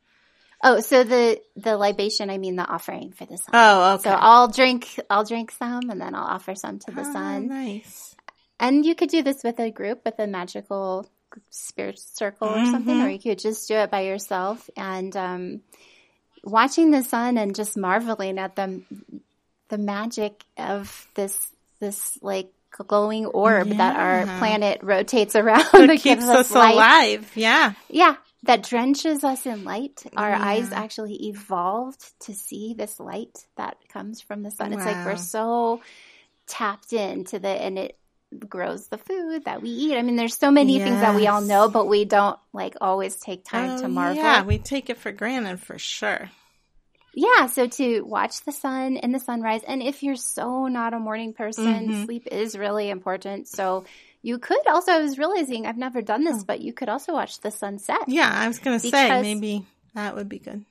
oh, so the the libation I mean the offering for the sun. Oh, okay. So I'll drink I'll drink some and then I'll offer some to the Oh, sun. Nice. And you could do this with a group, with a magical spirit circle or something, Mhm. or you could just do it by yourself and um, watching the sun and just marveling at the the magic of this this like glowing orb that our planet rotates around that keeps gives us light. alive. Yeah. Yeah, that drenches us in light. Our Yeah. eyes actually evolved to see this light that comes from the sun. It's like we're so tapped into the, and it grows the food that we eat. I mean, there's so many things that we all know, but we don't like always take time Oh, to marvel. Yeah, we take it for granted for sure. Yeah, so to watch the sun and the sunrise, and if you're so not a morning person, Mhm. sleep is really important. So you could also, I was realizing, I've never done this, but you could also watch the sunset. Yeah, I was going to say maybe that would be good.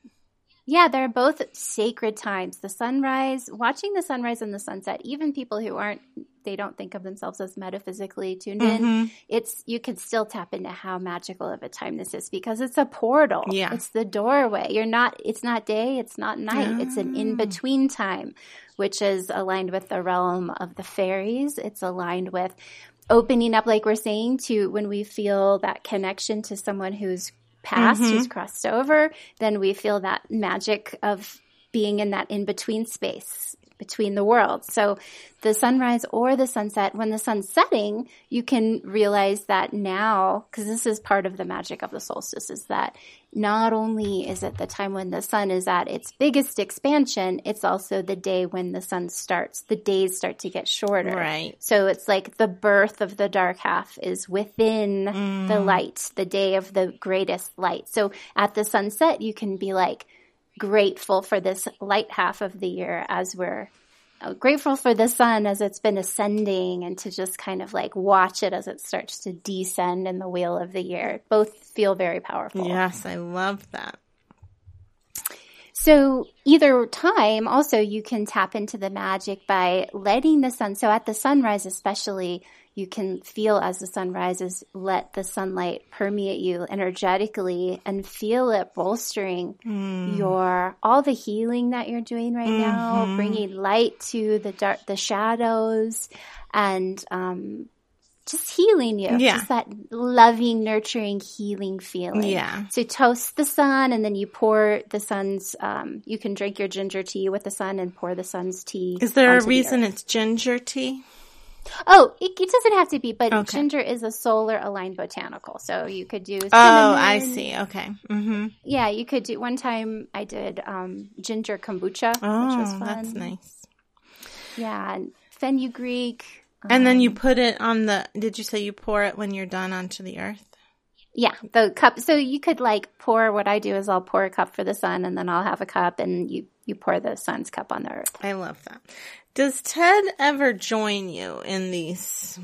Yeah, they're both sacred times. The sunrise, watching the sunrise and the sunset, even people who aren't, they don't think of themselves as metaphysically tuned in. Mhm. It's, you can still tap into how magical of a time this is because it's a portal. Yeah. It's the doorway. You're not, it's not day, it's not night. It's an Ah. in between time, which is aligned with the realm of the fairies. It's aligned with opening up, like we're saying, to when we feel that connection to someone who's passed, Mhm. who's crossed over, then we feel that magic of being in that in between space between the worlds. So the sunrise or the sunset, when the sun's setting, you can realize that now, because this is part of the magic of the solstice, is that not only is it the time when the sun is at its biggest expansion, it's also the day when the sun starts. The days start to get shorter. Right. So it's like the birth of the dark half is within the Mm. light, the day of the greatest light. So at the sunset, you can be like grateful for this light half of the year as we're uh, grateful for the sun as it's been ascending and to just kind of like watch it as it starts to descend in the wheel of the year. Both feel very powerful. Yes, I love that. So either time, also you can tap into the magic by letting the sun. So at the sunrise, especially, you can feel as the sun rises, let the sunlight permeate you energetically and feel it bolstering your all the healing that you're doing right now, Mhm. bringing light to the dark, the shadows, and um, just healing you. Yeah. Just that loving, nurturing, healing feeling. Yeah. So toast the sun and then you pour the sun's, um, you can drink your ginger tea with the sun and pour the sun's tea. Is there a onto the reason it's ginger tea? Oh, it, it doesn't have to be, but Okay. ginger is a solar aligned botanical. So you could do Oh, I see. Okay. Mm-hmm. Yeah, you could do, one time I did, um, ginger kombucha, which was Oh, fun. that's nice. Yeah, and fenugreek. And then you um, put it on the. Did you say you pour it when you're done onto the earth? Yeah, the cup. So you could like pour. What I do is I'll pour a cup for the sun, and then I'll have a cup, and you you pour the sun's cup on the earth. I love that. Does Ted ever join you in these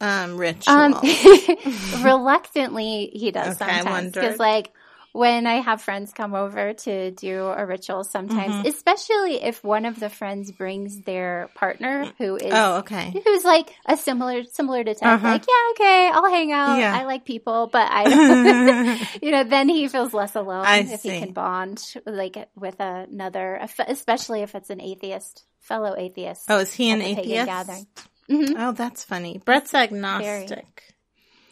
um rituals? Um, reluctantly, he does Okay, sometimes because, like, when I have friends come over to do a ritual, sometimes, Mhm. especially if one of the friends brings their partner who is oh, okay. who's like a similar similar to Ted, Uh-huh. like, yeah, okay, I'll hang out. Yeah. I like people, but I you know, then he feels less alone I if see. he can bond like with another, especially if it's an atheist, fellow atheist. Oh, is he an at the pagan atheist? gathering. Mhm. Oh, that's funny. Brett's agnostic.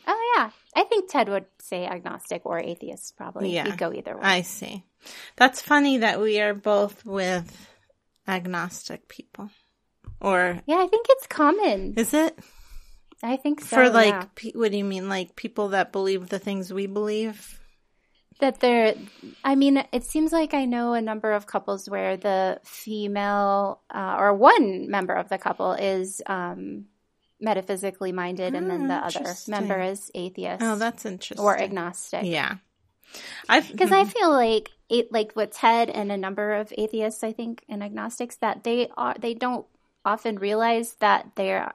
Oh yeah, I think Ted would say agnostic or atheist. Probably, Yeah. he'd go either way. I see. That's funny that we are both with agnostic people. Or yeah, I think it's common. is it I think so. for like yeah. pe- what do you mean like people that believe the things we believe? that they're. I mean, it seems like I know a number of couples where the female uh, or one member of the couple is um, metaphysically minded, and then the Ah, other member is atheist Oh, that's interesting. or agnostic. Yeah. Because I feel like it, like with Ted and a number of atheists, I think, and agnostics, that they are they don't often realize that they're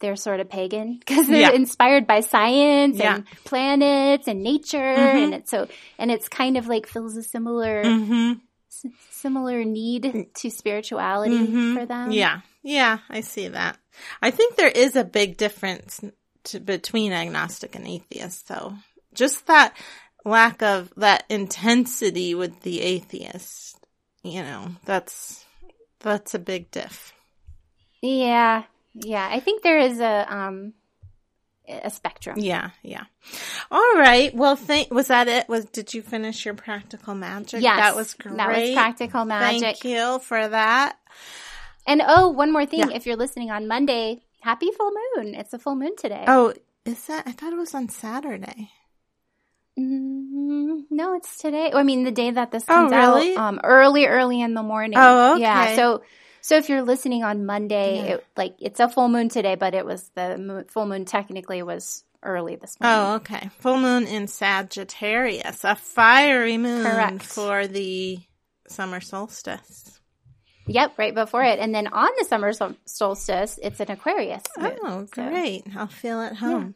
they're sort of pagan because they're Yeah. inspired by science Yeah. and planets and nature, Mhm. and it's so and it's kind of like fills a similar hmm s- similar need to spirituality Mhm. for them. Yeah. Yeah, I see that. I think there is a big difference to, between agnostic and atheist though. Just that lack of that intensity with the atheist, you know, that's that's a big diff. yeah, yeah. I think there is a um a spectrum. Yeah, yeah. All right. Well, thank was that it? Was did you finish your practical magic? Yes, that was great. That was practical magic. Thank you for that. And oh, one more thing. Yeah. If you're listening on Monday, happy full moon. It's a full moon today. Oh, is that? I thought it was on Saturday. Mm, no, it's today. I mean, the day that this Oh, comes really? out, um, early, early in the morning. Oh, okay. Yeah. So, so if you're listening on Monday, Yeah. it, like it's a full moon today, but it was the moon, full moon technically was early this morning. Oh, okay. Full moon in Sagittarius, a fiery moon Correct. for the summer solstice. Yep, right before it. And then on the summer sol- solstice, it's an Aquarius. moon. Oh, So- great. I'll feel at home.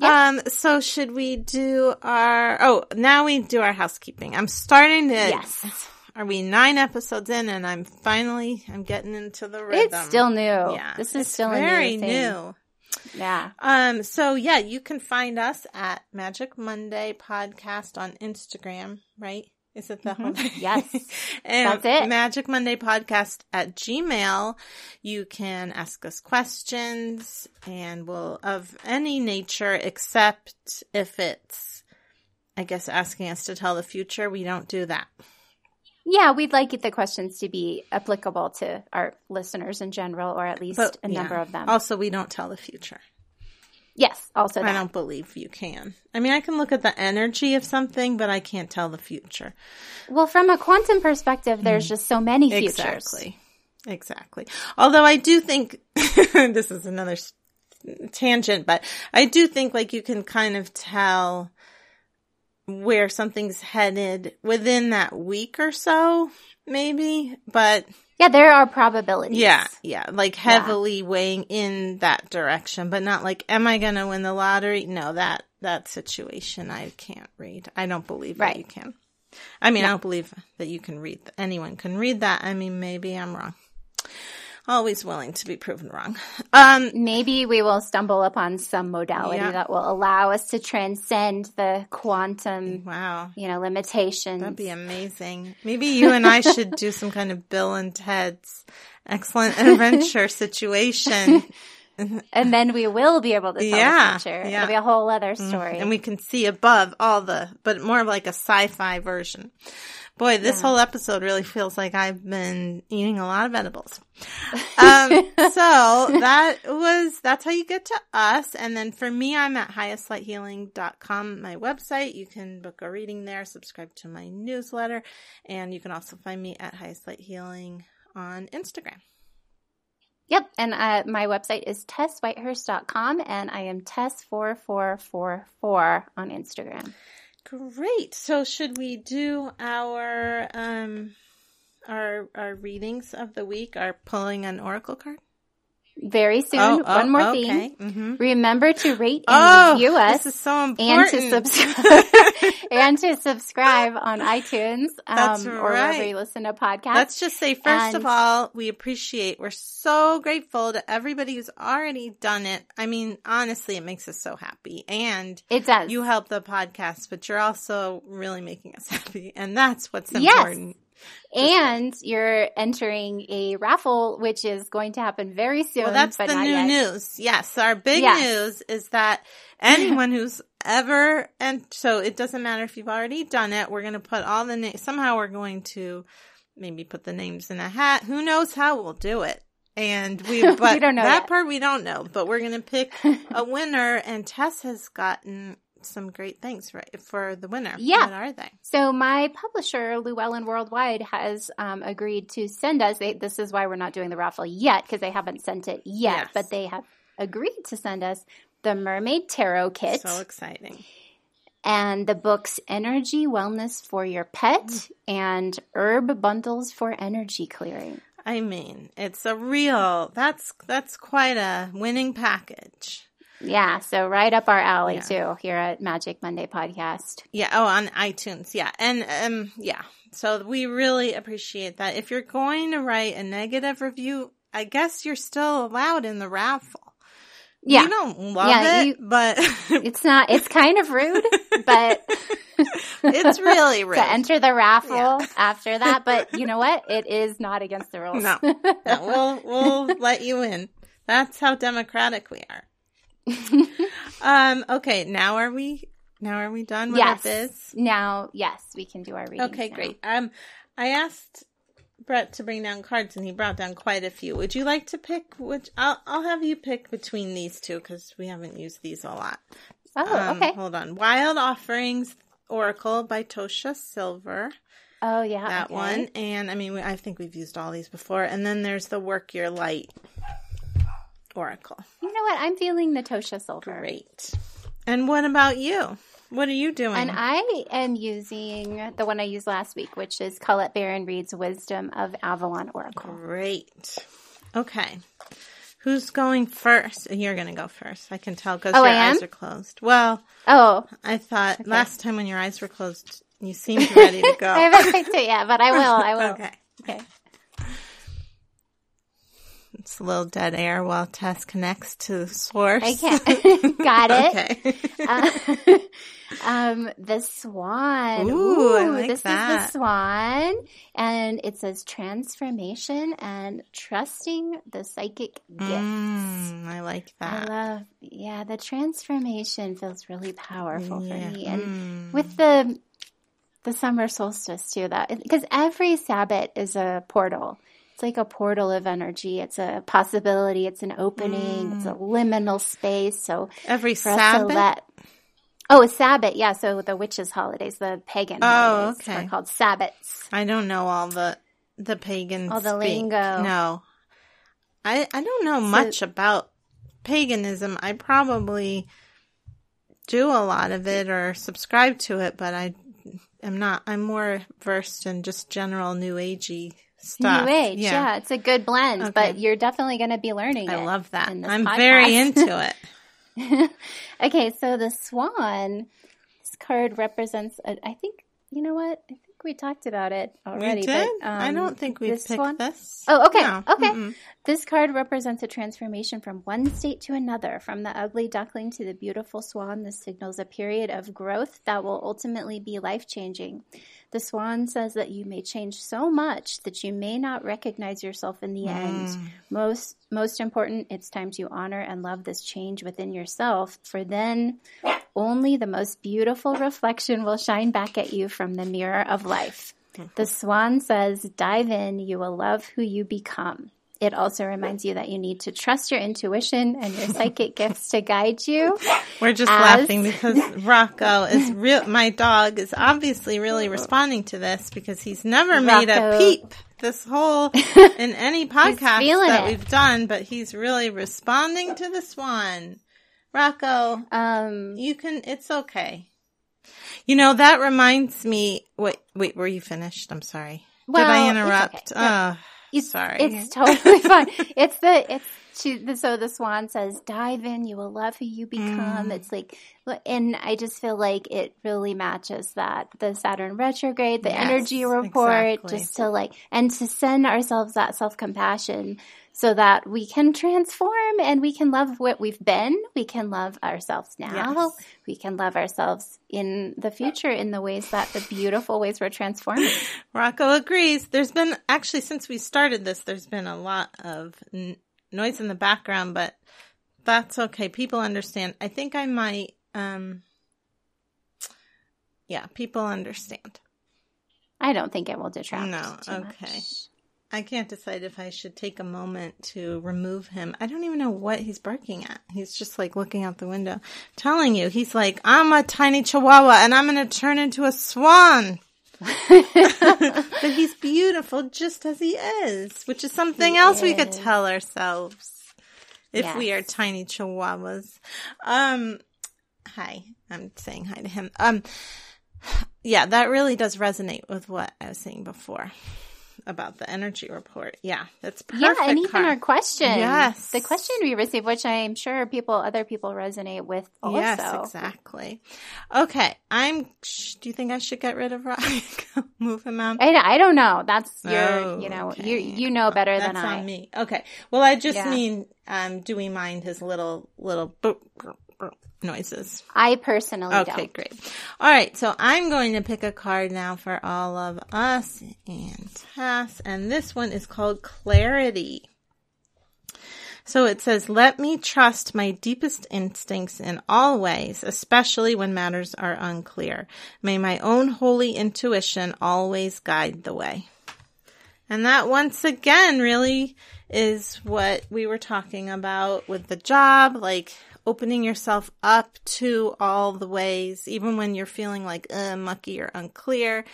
Yeah. Um, so should we do our, oh, now we do our housekeeping. I'm starting to, Yes. are we nine episodes in and I'm finally, I'm getting into the rhythm. It's still new. yeah. This is still very new new. Yeah. Um, so yeah, you can find us at Magic Monday Podcast on Instagram, right? Is it the whole Mhm. Yes. and That's it. Magic Monday Podcast at Gmail. You can ask us questions and we'll of any nature except if it's I guess asking us to tell the future. We don't do that. Yeah, we'd like the questions to be applicable to our listeners in general, or at least But a number of them. Also, we don't tell the future. Yes, also I don't believe you can. I mean, I can look at the energy of something, but I can't tell the future. Well, from a quantum perspective, there's just so many futures. Mm. Exactly. Exactly. Although I do think this is another tangent, but I do think like you can kind of tell where something's headed within that week or so, maybe. But Yeah, there are probabilities. yeah, yeah, like heavily weighing in that direction, but not like, am I going to win the lottery? No, that, that situation I can't read. I don't believe that you can. I mean, I don't believe that you can read, anyone can read that. I mean, maybe I'm wrong. Always willing to be proven wrong. Um, Maybe we will stumble upon some modality Yeah. that will allow us to transcend the quantum, wow. you know, limitations. That'd be amazing. Maybe you and I should do some kind of Bill and Ted's excellent adventure situation. and then we will be able to tell Yeah, the future. yeah. It'll be a whole other story. And we can see above all the, but more of like a sci-fi version. Boy, this Yeah. whole episode really feels like I've been eating a lot of edibles. Um, so that was, that's how you get to us. And then for me, I'm at highestlighthealing.com, my website. You can book a reading there, subscribe to my newsletter, and you can also find me at highestlighthealing on Instagram. Yep. And uh, my website is tesswhitehurst.com and I am tess4444 on Instagram. Great. So should we do our um our our readings of the week, our pulling an oracle card? Very soon. One more thing. Oh. Mm-hmm. Remember to rate and Oh, review us. this is so and to subscribe and to subscribe on iTunes um, That's or wherever you listen to podcasts. Let's just say, first of all, we appreciate, we're so grateful to everybody who's already done it. I mean, honestly, it makes us so happy. And it does. you help the podcast, but you're also really making us happy. And that's what's Yes. And you're entering a raffle, which is going to happen very soon. Well, that's the new yet. news. Yes, our big Yes. news is that anyone who's ever and so it doesn't matter if you've already done it. We're going to put all the names. Somehow we're going to maybe put the names in a hat. Who knows how we'll do it? And we, but know that yet. part we don't know. But we're going to pick a winner, and Tess has gotten some great things right for the winner. Yeah. what are they? So my publisher, Llewellyn Worldwide, has um, agreed to send us. They, this is why we're not doing the raffle yet because they haven't sent it yet, Yes. but they have agreed to send us the Mermaid Tarot Kit So exciting! and the books Energy Wellness for Your Pet Mm. and Herb Bundles for Energy Clearing. I mean, it's a real. That's that's quite a winning package. Yeah, so right up our alley Yeah. too here at Magic Monday Podcast. Yeah. Oh, on iTunes. Yeah. And, um, yeah. So we really appreciate that. If you're going to write a negative review, I guess you're still allowed in the raffle. Yeah, We don't love Yeah, it, you- but it's not. It's kind of rude, but it's really rude. to enter the raffle Yeah. after that. But you know what? It is not against the rules. No. No, we'll, we'll let you in. That's how democratic we are. Um, okay. Now are we, now are we done with this? yes. biz? Now, yes, we can do our reading. Okay, great. Um, I asked Brett to bring down cards, and he brought down quite a few. Would you like to pick which? I'll I'll have you pick between these two because we haven't used these a lot. Oh, Um, okay. Hold on. Wild Offerings Oracle by Tosha Silver. Oh, yeah. That okay. one, and I mean, we, I think we've used all these before. And then there's the Work Your Light Oracle. You know what? I'm feeling the Tosha Silver. Great. And what about you? What are you doing? And I am using the one I used last week, which is Colette Baron-Reid's Wisdom of Avalon Oracle. Great. Okay. Who's going first? You're going to go first. I can tell because Oh, your eyes are closed. Well, Oh, I thought last time when your eyes were closed, you seemed ready to go. I haven't picked it yet, but I will. I will. okay. okay. It's a little dead air while Tess connects to the source. I can't. Got it. okay. Uh, um, the swan. Ooh, I like this is that. the swan, and it says transformation and trusting the psychic gifts. Mm, I like that. I love, yeah, the transformation feels really powerful Yeah. for me, and Mm. with the the summer solstice too. That because every Sabbat is a portal. It's like a portal of energy. It's a possibility. It's an opening. It's a mm. liminal space. So Every for us to Sabbath. let oh a Sabbath, yeah. So the witches' holidays, the pagan Oh, holidays, okay. are called Sabbats. I don't know all the the pagan All the speak. lingo. No, I I don't know much about paganism. I probably do a lot of it or subscribe to it, but I am not. I'm more versed in just general New Agey stuff. New Age, yeah. it's a good blend, Okay. but you're definitely going to be learning. I love that. I'm very into it. okay, so the swan, this card represents. A, I think you know what? I think we talked about it already. we did. But, um, I don't think we've picked one- this. Oh, okay, No. okay. Mm-mm. This card represents a transformation from one state to another, from the ugly duckling to the beautiful swan. This signals a period of growth that will ultimately be life changing. The swan says that you may change so much that you may not recognize yourself in the end. Mm. Most most important, it's time to honor and love this change within yourself, for then only the most beautiful reflection will shine back at you from the mirror of life. Mm-hmm. The swan says, dive in, you will love who you become. It also reminds you that you need to trust your intuition and your psychic gifts to guide you. We're just As- laughing because Rocco is real. My dog is obviously really responding to this because he's never made a peep this whole in any podcast that it. we've done, but he's really responding to the swan. Rocco, Um, you can. It's okay. You know that reminds me. Wait, wait. Were you finished? I'm sorry. Well, Did I interrupt? okay. Yeah. Oh, It's, sorry. It's totally fine. It's the it's she, the, so the swan says, "Dive in, you will love who you become." Mm. It's like, and I just feel like it really matches that the Saturn retrograde, the Yes, energy report, exactly. just to like and to send ourselves that self compassion so that we can transform and we can love what we've been. We can love ourselves now. Yes. We can love ourselves in the future in the ways that the beautiful ways we're transforming. Rocco agrees. There's been actually since we started this, there's been a lot of n- noise in the background, but that's okay. People understand. I think I might. um Yeah, people understand. I don't think it will detract. No, okay. much. I can't decide if I should take a moment to remove him. I don't even know what he's barking at. He's just like looking out the window, telling you he's like, "I'm a tiny chihuahua and I'm going to turn into a swan." but he's beautiful just as he is, which is something He else we could tell ourselves if we are tiny chihuahuas. Um, hi, I'm saying hi to him. Um, yeah, that really does resonate with what I was saying before about the energy report. Yeah, that's perfect. Yeah, and even card. our question. Yes. The question we received, which I'm sure people, other people resonate with also. Yes, exactly. Okay, I'm. Sh- do you think I should get rid of Rock? Move him out. I, I don't know. That's your, Oh, you know, okay. you you know better That's than I. on me. Okay. Well, I just Yeah. mean, um, do we mind his little little boop, boop noises? I personally Okay, don't. great. All right, so I'm going to pick a card now for all of us and Tess, and this one is called Clarity. So it says, Let me trust my deepest instincts in all ways, especially when matters are unclear. May my own holy intuition always guide the way. And that once again really is what we were talking about with the job, like opening yourself up to all the ways, even when you're feeling like uh, mucky or unclear,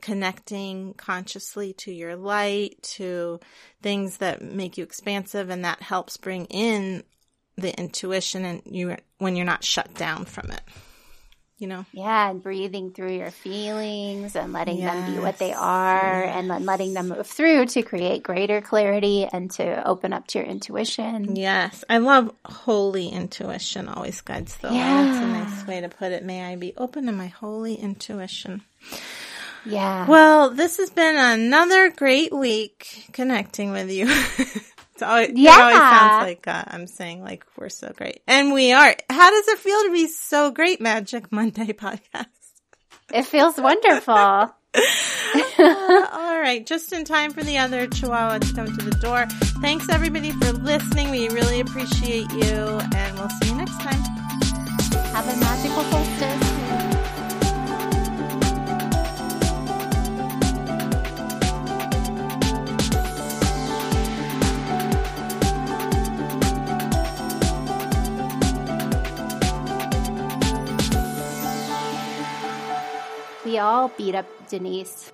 connecting consciously to your light, to things that make you expansive, and that helps bring in the intuition and you when you're not shut down from it. You know. Yeah, and breathing through your feelings and letting yes. them be what they are yes. and then letting them move through to create greater clarity and to open up to your intuition. Yes. I love holy intuition always guides the Yeah. That's a nice way to put it. May I be open to my holy intuition. Yeah. Well, this has been another great week connecting with you. It's always, yeah. It always sounds like uh, I'm saying like we're so great, and we are. How does it feel to be so great, Magic Monday podcast? It feels wonderful. uh, all right, just in time for the other Chihuahua to come to the door. Thanks everybody for listening. We really appreciate you, and we'll see you next time. Have a magical solstice. We all beat up Denise